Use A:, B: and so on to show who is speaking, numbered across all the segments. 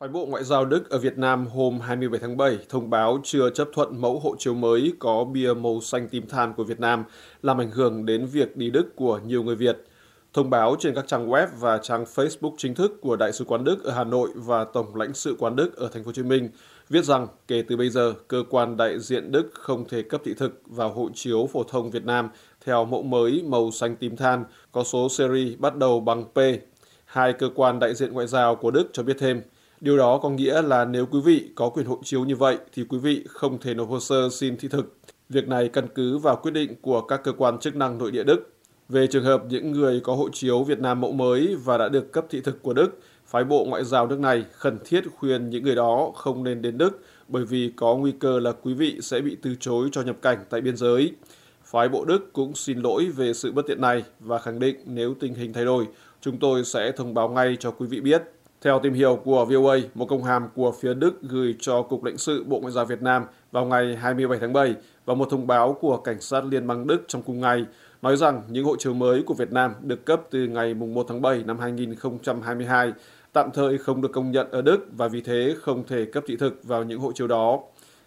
A: Phái bộ Ngoại giao Đức ở Việt Nam hôm 27 tháng 7 thông báo chưa chấp thuận mẫu hộ chiếu mới có bìa màu xanh tím than của Việt Nam, làm ảnh hưởng đến việc đi Đức của nhiều người Việt. Thông báo trên các trang web và trang Facebook chính thức của Đại sứ quán Đức ở Hà Nội và Tổng lãnh sự quán Đức ở thành phố Hồ Chí Minh viết rằng kể từ bây giờ, cơ quan đại diện Đức không thể cấp thị thực vào hộ chiếu phổ thông Việt Nam theo mẫu mới màu xanh tím than có số seri bắt đầu bằng P. Hai cơ quan đại diện ngoại giao của Đức cho biết thêm, Điều đó có nghĩa là nếu quý vị có quyền hộ chiếu như vậy thì quý vị không thể nộp hồ sơ xin thị thực. Việc này căn cứ vào quyết định của các cơ quan chức năng nội địa Đức. Về trường hợp những người có hộ chiếu Việt Nam mẫu mới và đã được cấp thị thực của Đức, phái bộ ngoại giao nước này khẩn thiết khuyên những người đó không nên đến Đức bởi vì có nguy cơ là quý vị sẽ bị từ chối cho nhập cảnh tại biên giới. Phái bộ Đức cũng xin lỗi về sự bất tiện này và khẳng định nếu tình hình thay đổi, chúng tôi sẽ thông báo ngay cho quý vị biết. Theo tìm hiểu của VOA, một công hàm của phía Đức gửi cho Cục lãnh sự Bộ Ngoại giao Việt Nam vào ngày 27 tháng 7 và một thông báo của Cảnh sát Liên bang Đức trong cùng ngày nói rằng những hộ chiếu mới của Việt Nam được cấp từ ngày 1 tháng 7 năm 2022 tạm thời không được công nhận ở Đức và vì thế không thể cấp thị thực vào những hộ chiếu đó.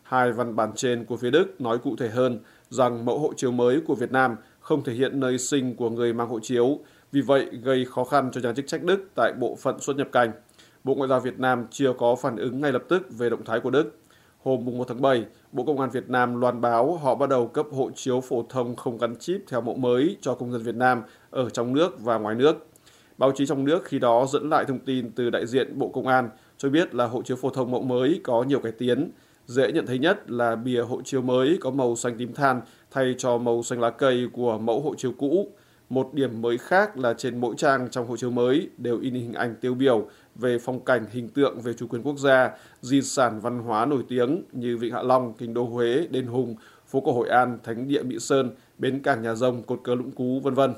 A: Hai văn bản trên của phía Đức nói cụ thể hơn rằng mẫu hộ chiếu mới của Việt Nam không thể hiện nơi sinh của người mang hộ chiếu, vì vậy gây khó khăn cho nhà chức trách Đức tại bộ phận xuất nhập cảnh. Bộ Ngoại giao Việt Nam chưa có phản ứng ngay lập tức về động thái của Đức. Hôm 1 tháng 7, Bộ Công an Việt Nam loan báo họ bắt đầu cấp hộ chiếu phổ thông không gắn chip theo mẫu mới cho công dân Việt Nam ở trong nước và ngoài nước. Báo chí trong nước khi đó dẫn lại thông tin từ đại diện Bộ Công an cho biết là hộ chiếu phổ thông mẫu mới có nhiều cải tiến. Dễ nhận thấy nhất là bìa hộ chiếu mới có màu xanh tím than thay cho màu xanh lá cây của mẫu hộ chiếu cũ. Một điểm mới khác là trên mỗi trang trong hộ chiếu mới đều in hình ảnh tiêu biểu về phong cảnh hình tượng về chủ quyền quốc gia, di sản văn hóa nổi tiếng như Vịnh Hạ Long, Kinh đô Huế, Đền Hùng, phố cổ Hội An, Thánh địa Mỹ Sơn, bến cảng Nhà Rồng, cột cờ Lũng Cú, vân vân.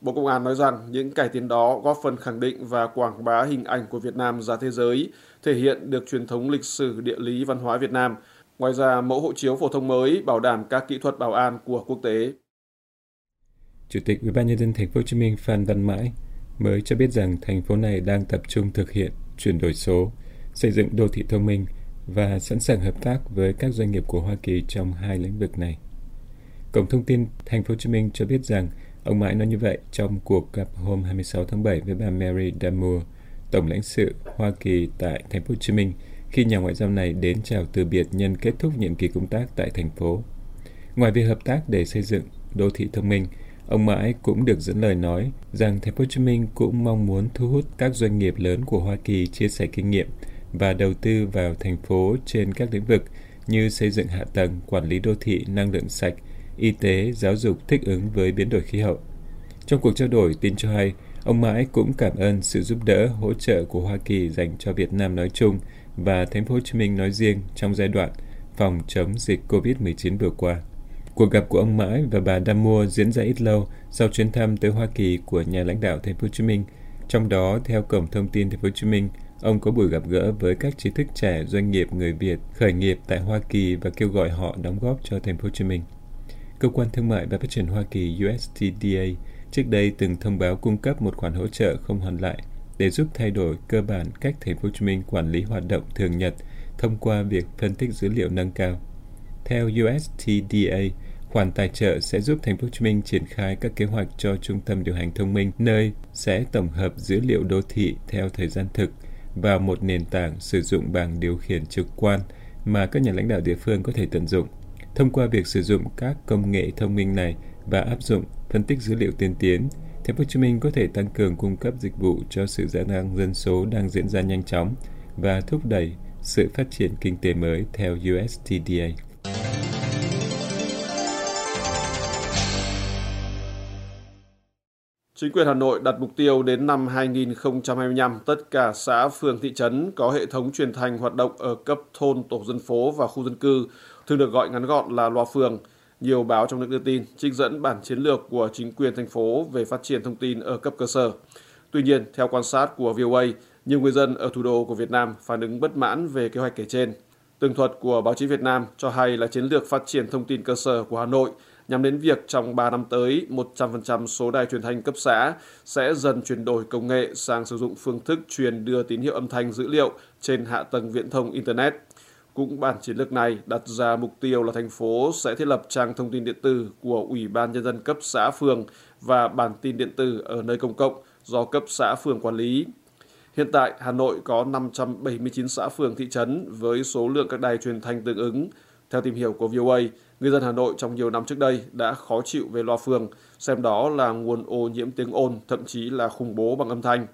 A: Bộ Công an nói rằng những cải tiến đó góp phần khẳng định và quảng bá hình ảnh của Việt Nam ra thế giới, thể hiện được truyền thống lịch sử địa lý văn hóa Việt Nam. Ngoài ra, mẫu hộ chiếu phổ thông mới bảo đảm các kỹ thuật bảo an của quốc tế.
B: Chủ tịch Ủy ban nhân dân thành phố Hồ Chí Minh Phan Văn Mãi mới cho biết rằng thành phố này đang tập trung thực hiện chuyển đổi số, xây dựng đô thị thông minh và sẵn sàng hợp tác với các doanh nghiệp của Hoa Kỳ trong hai lĩnh vực này. Cổng thông tin Thành phố Hồ Chí Minh cho biết rằng ông Mãi nói như vậy trong cuộc gặp hôm 26 tháng 7 với bà Mary Damour, tổng lãnh sự Hoa Kỳ tại Thành phố Hồ Chí Minh khi nhà ngoại giao này đến chào từ biệt nhân kết thúc nhiệm kỳ công tác tại thành phố. Ngoài việc hợp tác để xây dựng đô thị thông minh, Ông Mãi cũng được dẫn lời nói rằng Thành phố Hồ Chí Minh cũng mong muốn thu hút các doanh nghiệp lớn của Hoa Kỳ chia sẻ kinh nghiệm và đầu tư vào thành phố trên các lĩnh vực như xây dựng hạ tầng, quản lý đô thị, năng lượng sạch, y tế, giáo dục thích ứng với biến đổi khí hậu. Trong cuộc trao đổi tin cho hay, ông Mãi cũng cảm ơn sự giúp đỡ, hỗ trợ của Hoa Kỳ dành cho Việt Nam nói chung và Thành phố Hồ Chí Minh nói riêng trong giai đoạn phòng chống dịch COVID-19 vừa qua. Cuộc gặp của ông Mãi và bà Damua diễn ra ít lâu sau chuyến thăm tới Hoa Kỳ của nhà lãnh đạo Thành phố Hồ Chí Minh. Trong đó, theo cổng thông tin Thành phố Hồ Chí Minh, ông có buổi gặp gỡ với các trí thức trẻ doanh nghiệp người Việt khởi nghiệp tại Hoa Kỳ và kêu gọi họ đóng góp cho Thành phố Hồ Chí Minh. Cơ quan Thương mại và Phát triển Hoa Kỳ USTDA trước đây từng thông báo cung cấp một khoản hỗ trợ không hoàn lại để giúp thay đổi cơ bản cách Thành phố Hồ Chí Minh quản lý hoạt động thường nhật thông qua việc phân tích dữ liệu nâng cao. Theo USTDA, khoản tài trợ sẽ giúp Thành phố Hồ Chí Minh triển khai các kế hoạch cho trung tâm điều hành thông minh nơi sẽ tổng hợp dữ liệu đô thị theo thời gian thực vào một nền tảng sử dụng bảng điều khiển trực quan mà các nhà lãnh đạo địa phương có thể tận dụng. Thông qua việc sử dụng các công nghệ thông minh này và áp dụng phân tích dữ liệu tiên tiến, Thành phố Hồ Chí Minh có thể tăng cường cung cấp dịch vụ cho sự gia tăng dân số đang diễn ra nhanh chóng và thúc đẩy sự phát triển kinh tế mới theo USTDA.
A: Chính quyền Hà Nội đặt mục tiêu đến năm 2025, tất cả xã, phường, thị trấn có hệ thống truyền thanh hoạt động ở cấp thôn, tổ dân phố và khu dân cư, thường được gọi ngắn gọn là loa phường. Nhiều báo trong nước đưa tin trích dẫn bản chiến lược của chính quyền thành phố về phát triển thông tin ở cấp cơ sở. Tuy nhiên, theo quan sát của VOA, nhiều người dân ở thủ đô của Việt Nam phản ứng bất mãn về kế hoạch kể trên. Tường thuật của báo chí Việt Nam cho hay là chiến lược phát triển thông tin cơ sở của Hà Nội nhằm đến việc trong 3 năm tới, 100% số đài truyền thanh cấp xã sẽ dần chuyển đổi công nghệ sang sử dụng phương thức truyền đưa tín hiệu âm thanh dữ liệu trên hạ tầng viễn thông Internet. Cũng bản chiến lược này đặt ra mục tiêu là thành phố sẽ thiết lập trang thông tin điện tử của Ủy ban Nhân dân cấp xã phường và bản tin điện tử ở nơi công cộng do cấp xã phường quản lý. Hiện tại, Hà Nội có 579 xã phường thị trấn với số lượng các đài truyền thanh tương ứng. Theo tìm hiểu của VOA, người dân Hà Nội trong nhiều năm trước đây đã khó chịu về loa phường, xem đó là nguồn ô nhiễm tiếng ồn, thậm chí là khủng bố bằng âm thanh.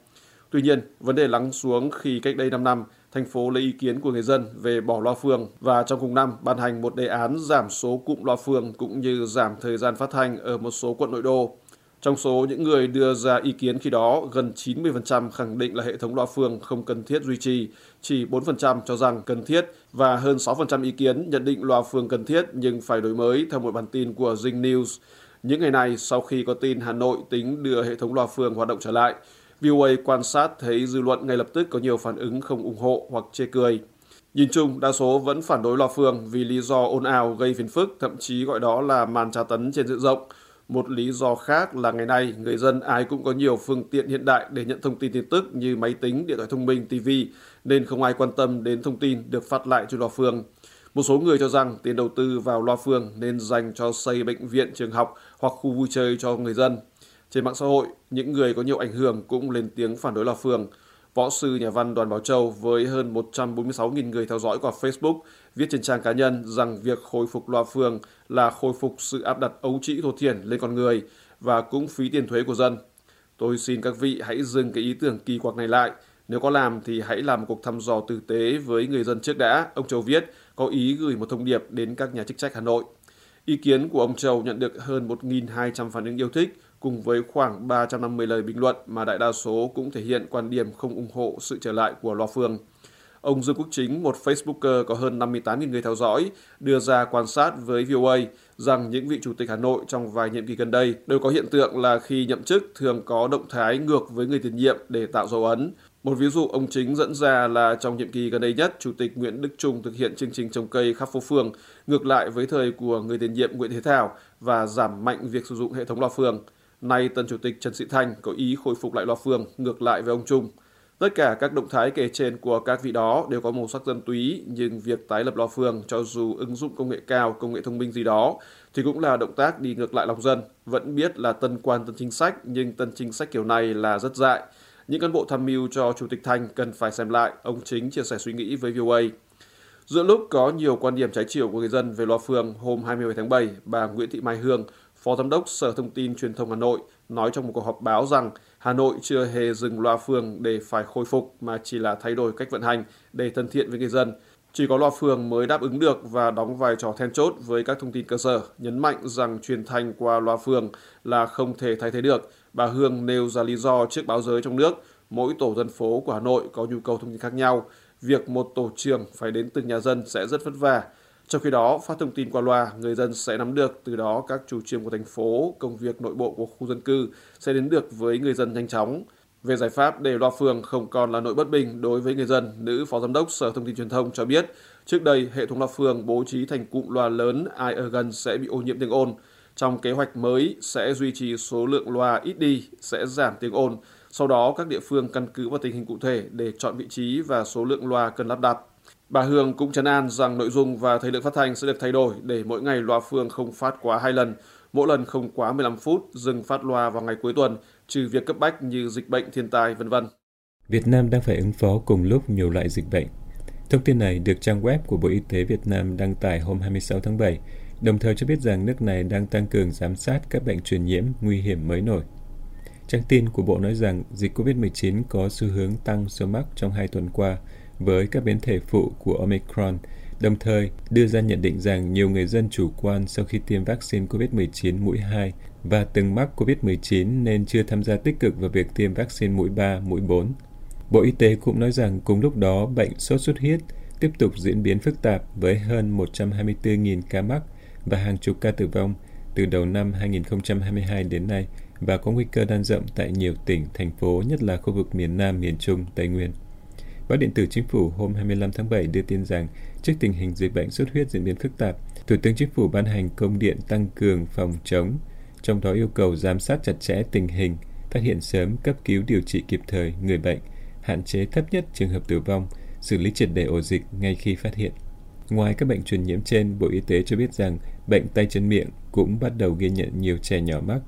A: Tuy nhiên, vấn đề lắng xuống khi cách đây 5 năm, thành phố lấy ý kiến của người dân về bỏ loa phường và trong cùng năm ban hành một đề án giảm số cụm loa phường cũng như giảm thời gian phát thanh ở một số quận nội đô. Trong số những người đưa ra ý kiến khi đó, gần 90% khẳng định là hệ thống loa phường không cần thiết duy trì, chỉ 4% cho rằng cần thiết và hơn 6% ý kiến nhận định loa phường cần thiết nhưng phải đổi mới theo một bản tin của Zing News. Những ngày này, sau khi có tin Hà Nội tính đưa hệ thống loa phường hoạt động trở lại, VOA quan sát thấy dư luận ngay lập tức có nhiều phản ứng không ủng hộ hoặc chê cười. Nhìn chung, đa số vẫn phản đối loa phường vì lý do ồn ào gây phiền phức, thậm chí gọi đó là màn tra tấn trên diện rộng. Một lý do khác là ngày nay, người dân ai cũng có nhiều phương tiện hiện đại để nhận thông tin tin tức như máy tính, điện thoại thông minh, TV, nên không ai quan tâm đến thông tin được phát lại trên loa phường. Một số người cho rằng tiền đầu tư vào loa phường nên dành cho xây bệnh viện, trường học hoặc khu vui chơi cho người dân. Trên mạng xã hội, những người có nhiều ảnh hưởng cũng lên tiếng phản đối loa phường. Võ sư nhà văn Đoàn Bảo Châu với hơn 146.000 người theo dõi qua Facebook viết trên trang cá nhân rằng việc khôi phục loa phường là khôi phục sự áp đặt ấu trĩ thô thiển lên con người và cũng phí tiền thuế của dân. Tôi xin các vị hãy dừng cái ý tưởng kỳ quặc này lại. Nếu có làm thì hãy làm một cuộc thăm dò tử tế với người dân trước đã, ông Châu viết, có ý gửi một thông điệp đến các nhà chức trách Hà Nội. Ý kiến của ông Châu nhận được hơn 1.200 phản ứng yêu thích, cùng với khoảng 350 lời bình luận mà đại đa số cũng thể hiện quan điểm không ủng hộ sự trở lại của loa phường. Ông Dương Quốc Chính, một Facebooker có hơn 58.000 người theo dõi, đưa ra quan sát với VOA rằng những vị chủ tịch Hà Nội trong vài nhiệm kỳ gần đây đều có hiện tượng là khi nhậm chức thường có động thái ngược với người tiền nhiệm để tạo dấu ấn. Một ví dụ ông Chính dẫn ra là trong nhiệm kỳ gần đây nhất, Chủ tịch Nguyễn Đức Trung thực hiện chương trình trồng cây khắp phố phường, ngược lại với thời của người tiền nhiệm Nguyễn Thế Thảo và giảm mạnh việc sử dụng hệ thống loa phường. Nay tân chủ tịch Trần Sĩ Thanh có ý khôi phục lại loa phường ngược lại với ông Trung. Tất cả các động thái kể trên của các vị đó đều có màu sắc dân túy, nhưng việc tái lập loa phường cho dù ứng dụng công nghệ cao, công nghệ thông minh gì đó, thì cũng là động tác đi ngược lại lòng dân. Vẫn biết là tân quan tân chính sách, nhưng tân chính sách kiểu này là rất dại. Những cán bộ tham mưu cho Chủ tịch Thanh cần phải xem lại, ông Chính chia sẻ suy nghĩ với VOA. Giữa lúc có nhiều quan điểm trái chiều của người dân về loa phường, hôm 27 tháng 7, bà Nguyễn Thị Mai Hương, Phó Giám đốc Sở Thông tin Truyền thông Hà Nội nói trong một cuộc họp báo rằng Hà Nội chưa hề dừng loa phường để phải khôi phục mà chỉ là thay đổi cách vận hành để thân thiện với người dân. Chỉ có loa phường mới đáp ứng được và đóng vai trò then chốt với các thông tin cơ sở, nhấn mạnh rằng truyền thanh qua loa phường là không thể thay thế được. Bà Hương nêu ra lý do trước báo giới trong nước, mỗi tổ dân phố của Hà Nội có nhu cầu thông tin khác nhau. Việc một tổ trưởng phải đến từng nhà dân sẽ rất vất vả trong khi đó, phát thông tin qua loa, người dân sẽ nắm được từ đó các chủ trương của thành phố, công việc nội bộ của khu dân cư sẽ đến được với người dân nhanh chóng. Về giải pháp để loa phường không còn là nỗi bất bình đối với người dân, nữ phó giám đốc Sở Thông tin Truyền thông cho biết, trước đây hệ thống loa phường bố trí thành cụm loa lớn ai ở gần sẽ bị ô nhiễm tiếng ồn. Trong kế hoạch mới sẽ duy trì số lượng loa ít đi, sẽ giảm tiếng ồn. Sau đó các địa phương căn cứ vào tình hình cụ thể để chọn vị trí và số lượng loa cần lắp đặt. Bà Hương cũng chấn an rằng nội dung và thời lượng phát thanh sẽ được thay đổi để mỗi ngày loa phường không phát quá hai lần, mỗi lần không quá 15 phút, dừng phát loa vào ngày cuối tuần, trừ việc cấp bách như dịch bệnh, thiên tai, vân vân.
B: Việt Nam đang phải ứng phó cùng lúc nhiều loại dịch bệnh. Thông tin này được trang web của Bộ Y tế Việt Nam đăng tải hôm 26 tháng 7, đồng thời cho biết rằng nước này đang tăng cường giám sát các bệnh truyền nhiễm nguy hiểm mới nổi. Trang tin của Bộ nói rằng dịch COVID-19 có xu hướng tăng số mắc trong hai tuần qua, với các biến thể phụ của Omicron, đồng thời đưa ra nhận định rằng nhiều người dân chủ quan sau khi tiêm vaccine COVID-19 mũi 2 và từng mắc COVID-19 nên chưa tham gia tích cực vào việc tiêm vaccine mũi 3, mũi 4. Bộ Y tế cũng nói rằng cùng lúc đó bệnh sốt xuất huyết tiếp tục diễn biến phức tạp với hơn 124.000 ca mắc và hàng chục ca tử vong từ đầu năm 2022 đến nay và có nguy cơ lan rộng tại nhiều tỉnh, thành phố, nhất là khu vực miền Nam, miền Trung, Tây Nguyên. Báo điện tử chính phủ hôm 25 tháng 7 đưa tin rằng trước tình hình dịch bệnh xuất huyết diễn biến phức tạp, Thủ tướng Chính phủ ban hành công điện tăng cường phòng chống, trong đó yêu cầu giám sát chặt chẽ tình hình, phát hiện sớm, cấp cứu điều trị kịp thời người bệnh, hạn chế thấp nhất trường hợp tử vong, xử lý triệt để ổ dịch ngay khi phát hiện. Ngoài các bệnh truyền nhiễm trên, Bộ Y tế cho biết rằng bệnh tay chân miệng cũng bắt đầu ghi nhận nhiều trẻ nhỏ mắc.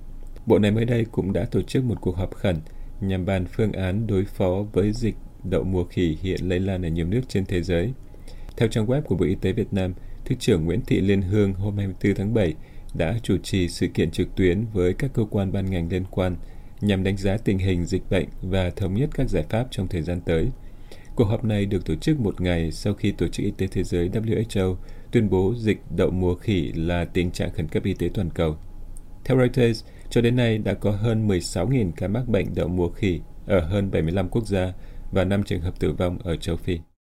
B: Bộ này mới đây cũng đã tổ chức một cuộc họp khẩn nhằm bàn phương án đối phó với dịch đậu mùa khỉ hiện lây lan ở nhiều nước trên thế giới. Theo trang web của Bộ Y tế Việt Nam, Thứ trưởng Nguyễn Thị Liên Hương hôm 24 tháng 7 đã chủ trì sự kiện trực tuyến với các cơ quan ban ngành liên quan nhằm đánh giá tình hình dịch bệnh và thống nhất các giải pháp trong thời gian tới. Cuộc họp này được tổ chức một ngày sau khi Tổ chức Y tế Thế giới WHO tuyên bố dịch đậu mùa khỉ là tình trạng khẩn cấp y tế toàn cầu. Theo Reuters, cho đến nay đã có hơn 16.000 ca mắc bệnh đậu mùa khỉ ở hơn 75 quốc gia và 5 trường hợp tử vong ở châu Phi.